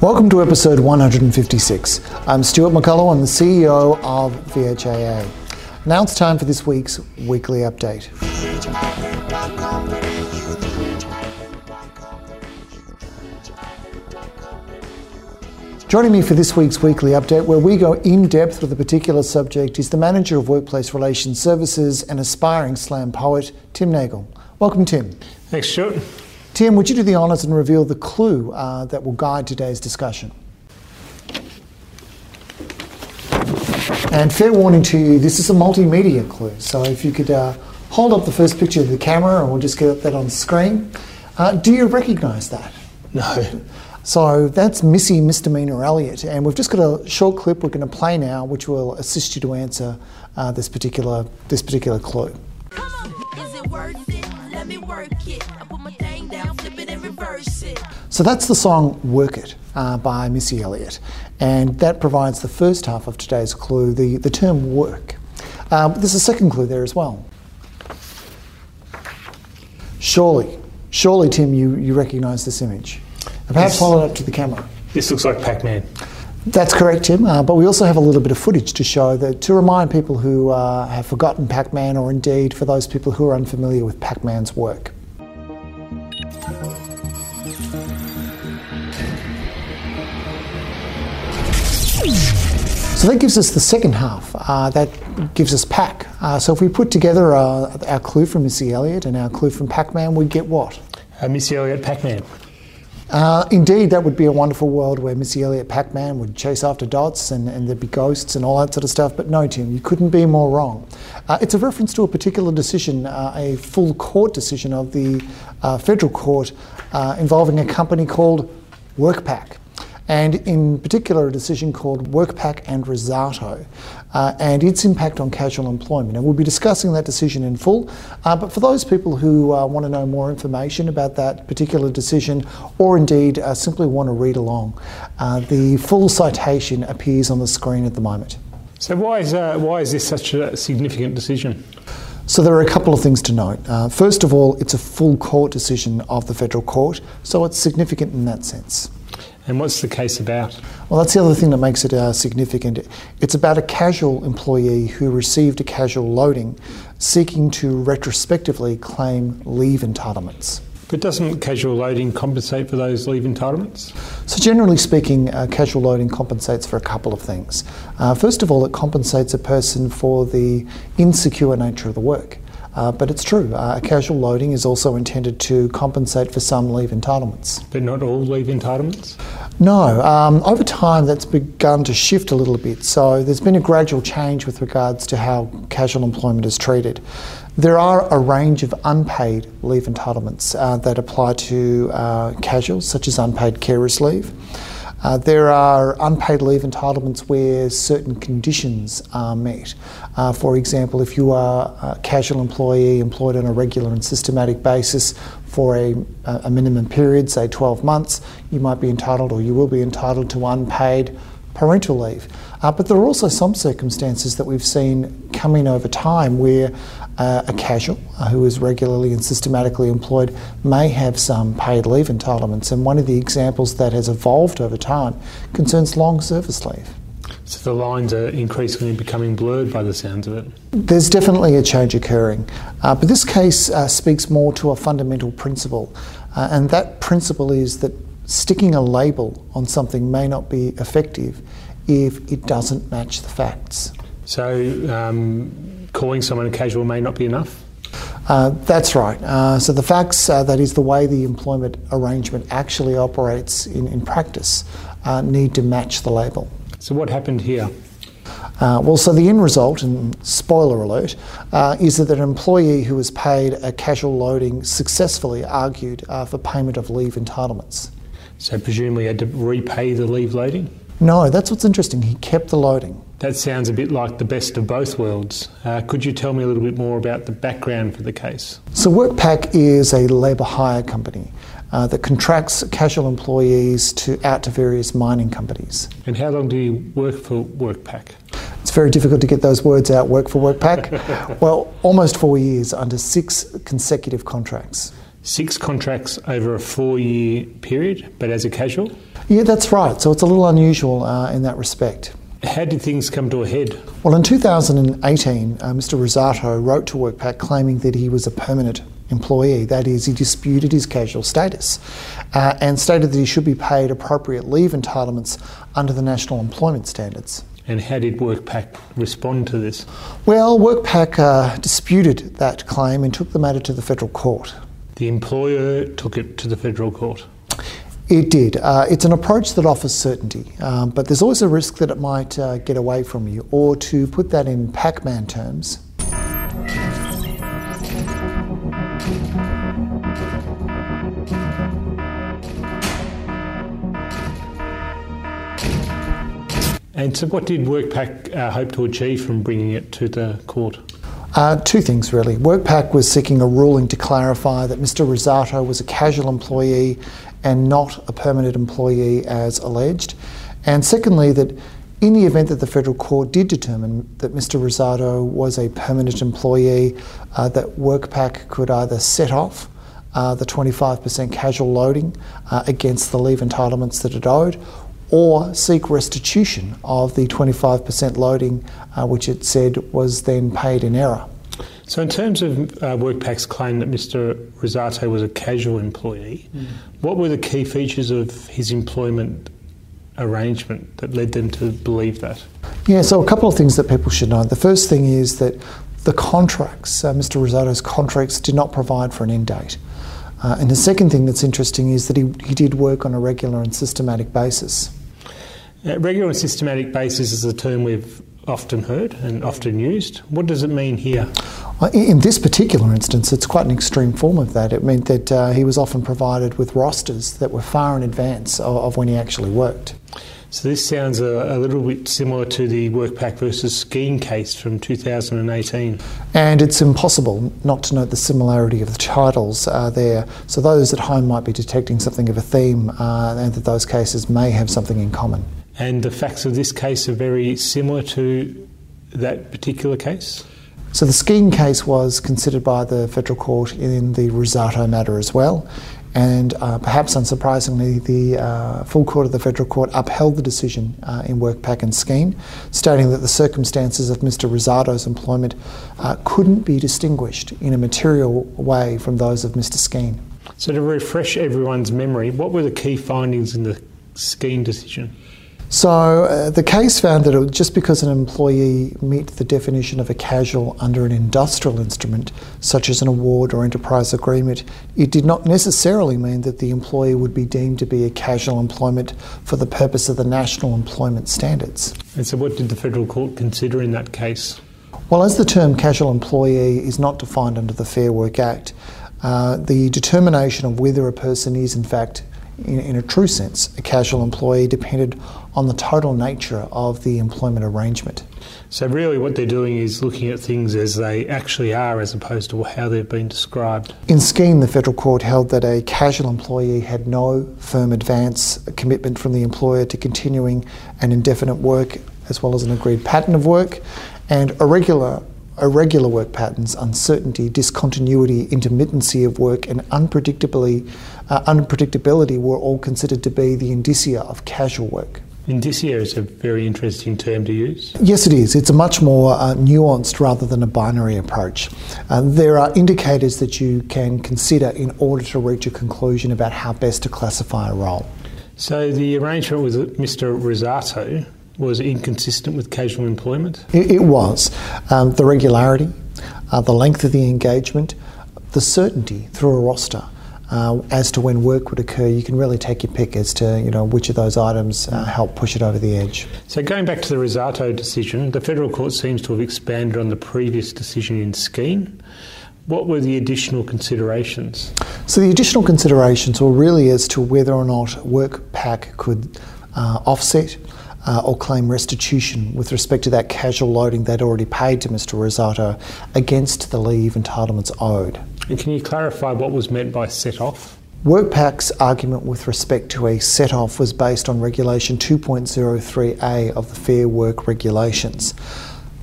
Welcome to episode 156. I'm Stuart McCullough, I'm the CEO of VHIA. Now it's time for this week's weekly update. Joining me for this week's weekly update, where we go in depth with a particular subject, is the Manager of Workplace Relations Services and aspiring slam poet, Tim Nagel. Welcome, Tim. Thanks, Stuart. Tim, would you do the honours and reveal the clue uh, that will guide today's discussion? And fair warning to you, this is a multimedia clue. So if you could uh, hold up the first picture of the camera and we'll just get that on screen. Uh, do you recognise that? No. So that's Missy Misdemeanor Elliott, and we've just got a short clip we're going to play now, which will assist you to answer uh, this particular this particular clue. So that's the song "Work It" uh, by Missy Elliott, and that provides the first half of today's clue, the the term "work." Um, there's a second clue there as well. Surely, surely, Tim, you, you recognise this image. Perhaps hold it up to the camera. This looks like Pac-Man. That's correct, Tim. Uh, but we also have a little bit of footage to show that to remind people who uh, have forgotten Pac-Man, or indeed for those people who are unfamiliar with Pac-Man's work. So that gives us the second half. Uh, that gives us Pac. Uh, so if we put together uh, our clue from Missy Elliott and our clue from Pac-Man, we get what? Uh, Missy Elliott, Pac-Man. Uh, indeed, that would be a wonderful world where Missy Elliott Pac Man would chase after dots and, and, there'd be ghosts and all that sort of stuff. But no, Tim, you couldn't be more wrong. Uh, it's a reference to a particular decision, uh, a full court decision of the uh, federal court uh, involving a company called WorkPac and in particular a decision called WorkPac and Rossato uh, and its impact on casual employment. And we'll be discussing that decision in full. Uh, but for those people who uh, want to know more information about that particular decision or indeed uh, simply want to read along, uh, the full citation appears on the screen at the moment. So, why is, uh, why is this such a significant decision? So there are a couple of things to note. Uh, first of all, it's a full court decision of the federal court, so it's significant in that sense. And what's the case about? Well, that's the other thing that makes it uh, significant. It's about a casual employee who received a casual loading seeking to retrospectively claim leave entitlements. But doesn't casual loading compensate for those leave entitlements? So, generally speaking, uh, casual loading compensates for a couple of things. Uh, first of all, it compensates a person for the insecure nature of the work. Uh, but it's true, uh, casual loading is also intended to compensate for some leave entitlements. But not all leave entitlements? No. Um, over time, that's begun to shift a little bit. So there's been a gradual change with regards to how casual employment is treated. There are a range of unpaid leave entitlements uh, that apply to uh, casuals, such as unpaid carers leave. Uh, there are unpaid leave entitlements where certain conditions are met. Uh, for example, if you are a casual employee employed on a regular and systematic basis for a, a minimum period, say 12 months, you might be entitled or you will be entitled to unpaid parental leave. Uh, but there are also some circumstances that we've seen coming over time where uh, a casual uh, who is regularly and systematically employed may have some paid leave entitlements. And one of the examples that has evolved over time concerns long service leave. So the lines are increasingly becoming blurred by the sounds of it. There's definitely a change occurring. Uh, but this case uh, speaks more to a fundamental principle. Uh, and that principle is that sticking a label on something may not be effective if it doesn't match the facts. So, um, calling someone a casual may not be enough? Uh, that's right. Uh, so the facts, uh, that is the way the employment arrangement actually operates in, in practice, uh, need to match the label. So what happened here? Uh, well, so the end result, and spoiler alert, uh, is that an employee who was paid a casual loading successfully argued for payment of leave entitlements. So presumably had to repay the leave loading? No, that's what's interesting. He kept the loading. That sounds a bit like the best of both worlds. Uh, could you tell me a little bit more about the background for the case? So, WorkPac is a labour hire company uh, that contracts casual employees to out to various mining companies. And how long do you work for WorkPac? It's very difficult to get those words out. Work for WorkPac. well, almost four years under six consecutive contracts. Six contracts over a four year period, but as a casual? Yeah, that's right. So it's a little unusual uh, in that respect. How did things come to a head? Well, in 2018, uh, Mr. Rossato wrote to WorkPac claiming that he was a permanent employee. That is, he disputed his casual status uh, and stated that he should be paid appropriate leave entitlements under the national employment standards. And how did WorkPac respond to this? Well, WorkPac uh, disputed that claim and took the matter to the federal court. The employer took it to the federal court. It did. Uh, it's an approach that offers certainty, um, but there's always a risk that it might uh, get away from you. Or to put that in Pac Man terms, And so, what did WorkPac uh, hope to achieve from bringing it to the court? Uh, two things really. WorkPac was seeking a ruling to clarify that Mr. Rossato was a casual employee and not a permanent employee as alleged. And secondly, that in the event that the federal court did determine that Mr. Rossato was a permanent employee, uh, that WorkPac could either set off uh, the 25% casual loading uh, against the leave entitlements that it owed, or seek restitution of the 25% loading, uh, which it said was then paid in error. So, in terms of uh, WorkPac's claim that Mr. Rossato was a casual employee, mm. what were the key features of his employment arrangement that led them to believe that? Yeah, so a couple of things that people should know. The first thing is that the contracts, uh, Mr. Rossato's contracts, did not provide for an end date. Uh, and the second thing that's interesting is that he, he did work on a regular and systematic basis. Uh, regular and systematic basis is a term we've often heard and often used. What does it mean here? In this particular instance, it's quite an extreme form of that. It meant that uh, he was often provided with rosters that were far in advance of, of when he actually worked. So this sounds a, a, little bit similar to the WorkPac versus Skene case from 2018. And it's impossible not to note the similarity of the titles uh, there. So those at home might be detecting something of a theme, uh, and that those cases may have something in common. And the facts of this case are very similar to that particular case? So the Skene case was considered by the federal court in the Rossato matter as well. And uh, perhaps unsurprisingly, the uh, full court of the federal court upheld the decision uh, in WorkPac and Skene, stating that the circumstances of Mr. Rossato's employment uh, couldn't be distinguished in a material way from those of Mr. Skene. So, to refresh everyone's memory, what were the key findings in the Skene decision? So uh, the case found that it, just because an employee met the definition of a casual under an industrial instrument, such as an award or enterprise agreement, it did not necessarily mean that the employee would be deemed to be a casual employment for the purpose of the national employment standards. And so, what did the federal court consider in that case? Well, as the term casual employee is not defined under the Fair Work Act, uh, the determination of whether a person is in fact in, in, a true sense, a casual employee depended on the total nature of the employment arrangement. So, really, what they're doing is looking at things as they actually are as opposed to how they've been described. In Skene, the federal court held that a casual employee had no firm advance commitment from the employer to continuing an indefinite work as well as an agreed pattern of work, and irregular irregular work patterns, uncertainty, discontinuity, intermittency of work, and unpredictably, uh, unpredictability were all considered to be the indicia of casual work. Indicia is a very interesting term to use. Yes, it is. It's a much more uh, nuanced rather than a binary approach. Uh, there are indicators that you can consider in order to reach a conclusion about how best to classify a role. So the arrangement with Mr. Rossato was inconsistent with casual employment? It, it was. Um, the regularity, uh, the length of the engagement, the certainty through a roster. Uh, as to when work would occur, you can really take your pick as to you know which of those items uh, help push it over the edge. So going back to the Rossato decision, the federal court seems to have expanded on the previous decision in Skene. What were the additional considerations? So the additional considerations were really as to whether or not WorkPac could uh, offset uh, or claim restitution with respect to that casual loading they'd already paid to Mr. Rossato against the leave entitlements owed. And can you clarify what was meant by set off? WorkPac's argument with respect to a set off was based on Regulation 2.03a of the Fair Work Regulations.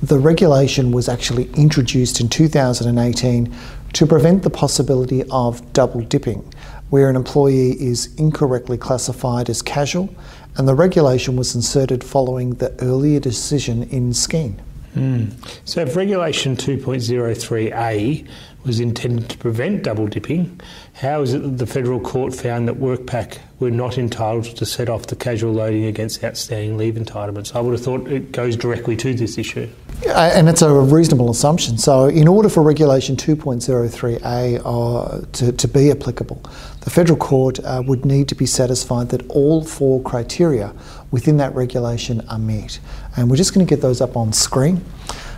The regulation was actually introduced in 2018 to prevent the possibility of double dipping, where an employee is incorrectly classified as casual, and the regulation was inserted following the earlier decision in Skene. Mm. So, if Regulation 2.03a was intended to prevent double dipping, how is it that the federal court found that WorkPac were not entitled to set off the casual loading against outstanding leave entitlements? I would have thought it goes directly to this issue. And it's a reasonable assumption. So, in order for Regulation 2.03a uh, to, to be applicable, the federal court uh, would need to be satisfied that all four criteria within that regulation are met. And we're just going to get those up on screen.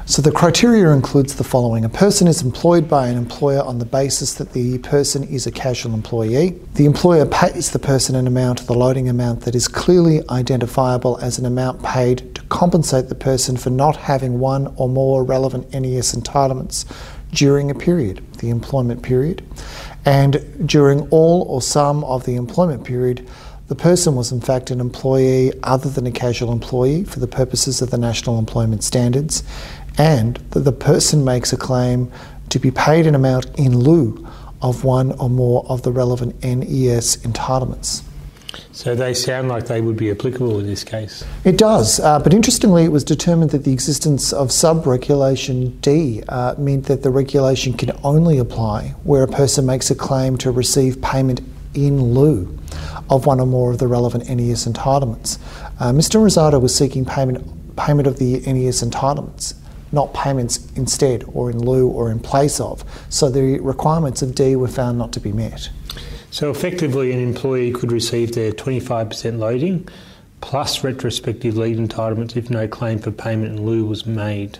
So the criteria includes the following. A person is employed by an employer on the basis that the person is a casual employee. The employer pays the person an amount, the loading amount that is clearly identifiable as an amount paid to compensate the person for not having one or more relevant NES entitlements during a period, the employment period. And during all or some of the employment period, the person was in fact an employee other than a casual employee for the purposes of the National Employment Standards, and that the person makes a claim to be paid an amount in lieu of one or more of the relevant NES entitlements. So they sound like they would be applicable in this case. It does, uh, but interestingly, it was determined that the existence of sub regulation D uh, meant that the regulation can only apply where a person makes a claim to receive payment in lieu of one or more of the relevant NES entitlements. Uh, Mr. Rossato was seeking payment payment of the NES entitlements, not payments instead or in lieu or in place of. So the requirements of D were found not to be met. So effectively, an employee could receive their 25% loading plus retrospective leave entitlements if no claim for payment in lieu was made.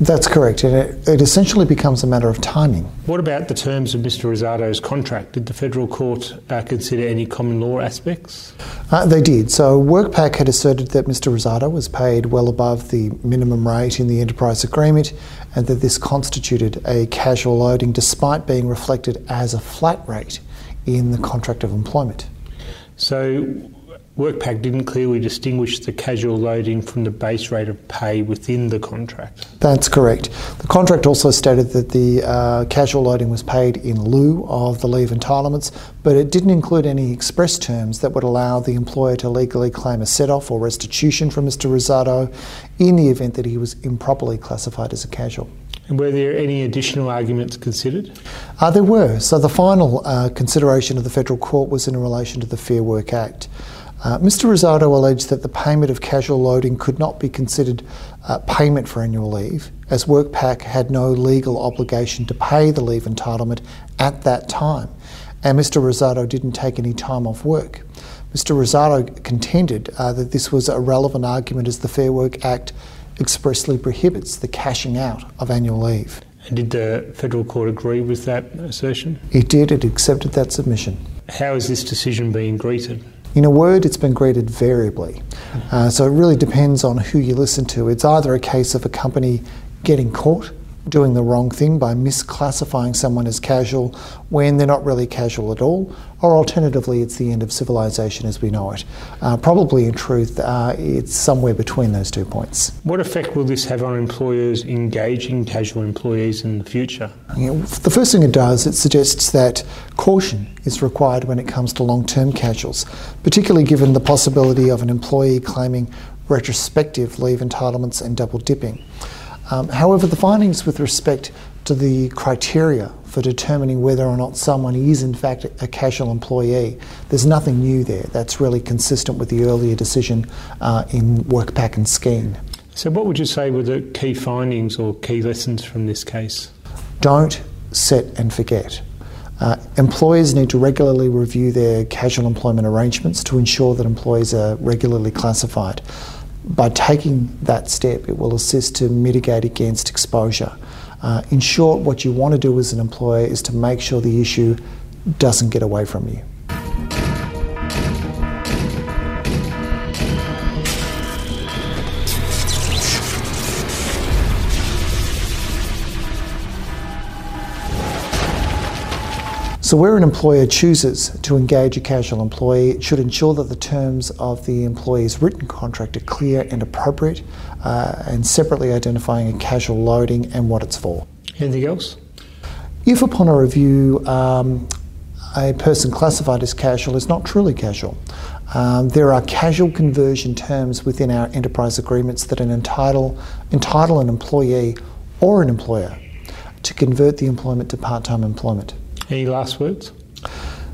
That's correct. It, it essentially becomes a matter of timing. What about the terms of Mr. Rossato's contract? Did the federal court uh, consider any common law aspects? Uh, they did. So WorkPac had asserted that Mr. Rossato was paid well above the minimum rate in the enterprise agreement and that this constituted a casual loading despite being reflected as a flat rate in the contract of employment. So, WorkPac didn't clearly distinguish the casual loading from the base rate of pay within the contract. That's correct. The contract also stated that the uh, casual loading was paid in lieu of the leave entitlements, but it didn't include any express terms that would allow the employer to legally claim a set off or restitution from Mr. Rossato in the event that he was improperly classified as a casual. And were there any additional arguments considered? Uh, there were. So the final uh, consideration of the federal court was in relation to the Fair Work Act. Uh, Mr. Rossato alleged that the payment of casual loading could not be considered uh, payment for annual leave, as WorkPac had no legal obligation to pay the leave entitlement at that time, and Mr. Rossato didn't take any time off work. Mr. Rossato contended uh, that this was a relevant argument as the Fair Work Act expressly prohibits the cashing out of annual leave. And did the federal court agree with that assertion? It did, it accepted that submission. How is this decision being greeted? In a word, it's been greeted variably. Uh, so it really depends on who you listen to. It's either a case of a company getting caught doing the wrong thing by misclassifying someone as casual when they're not really casual at all, or alternatively, it's the end of civilization as we know it. Uh, probably, in truth, uh, it's somewhere between those two points. What effect will this have on employers engaging casual employees in the future? You know, the first thing it does, it suggests that caution is required when it comes to long term casuals, particularly given the possibility of an employee claiming retrospective leave entitlements and double dipping. Um, however, the findings with respect to the criteria for determining whether or not someone is in fact a casual employee, there's nothing new there. That's really consistent with the earlier decision uh, in WorkPac and Skene. So, what would you say were the key findings or key lessons from this case? Don't set and forget. Uh, employers need to regularly review their casual employment arrangements to ensure that employees are regularly classified by taking that step, it will assist to mitigate against exposure. Uh, in short, what you want to do as an employer is to make sure the issue doesn't get away from you. So, where an employer chooses to engage a casual employee, it should ensure that the terms of the employee's written contract are clear and appropriate, uh, and separately identifying a casual loading and what it's for. Anything else? If upon a review um, a person classified as casual is not truly casual, um, there are casual conversion terms within our enterprise agreements that entitle, entitle an employee or an employer to convert the employment to part time employment. Any last words?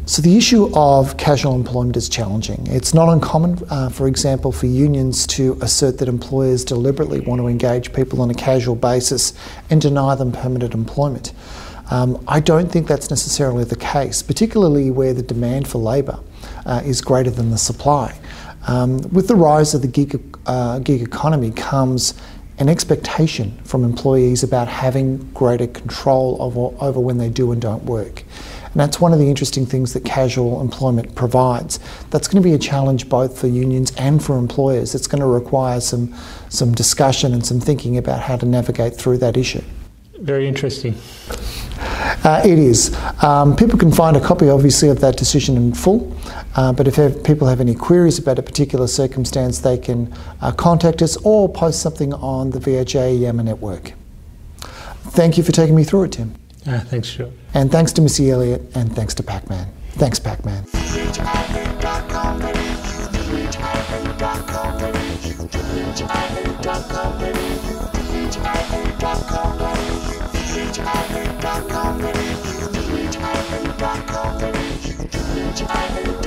So, the issue of casual employment is challenging. It's not uncommon, uh, for example, for unions to assert that employers deliberately want to engage people on a casual basis and deny them permanent employment. Um, I don't think that's necessarily the case, particularly where the demand for labour uh, is greater than the supply. Um, with the rise of the gig, uh, gig economy comes an expectation from employees about having greater control over, over when they do and don't work. And that's one of the interesting things that casual employment provides. That's going to be a challenge both for unions and for employers. It's going to require some, some discussion and some thinking about how to navigate through that issue. Very interesting. Uh, it is. Um, people can find a copy, obviously, of that decision in full. Uh, but if have, people have any queries about a particular circumstance, they can uh, contact us or post something on the VHIA Yammer network. Thank you for taking me through it, Tim. Ah, thanks, Stuart. And thanks to Missy Elliott, and thanks to Pac-Man. Thanks, Pac-Man. Thank you.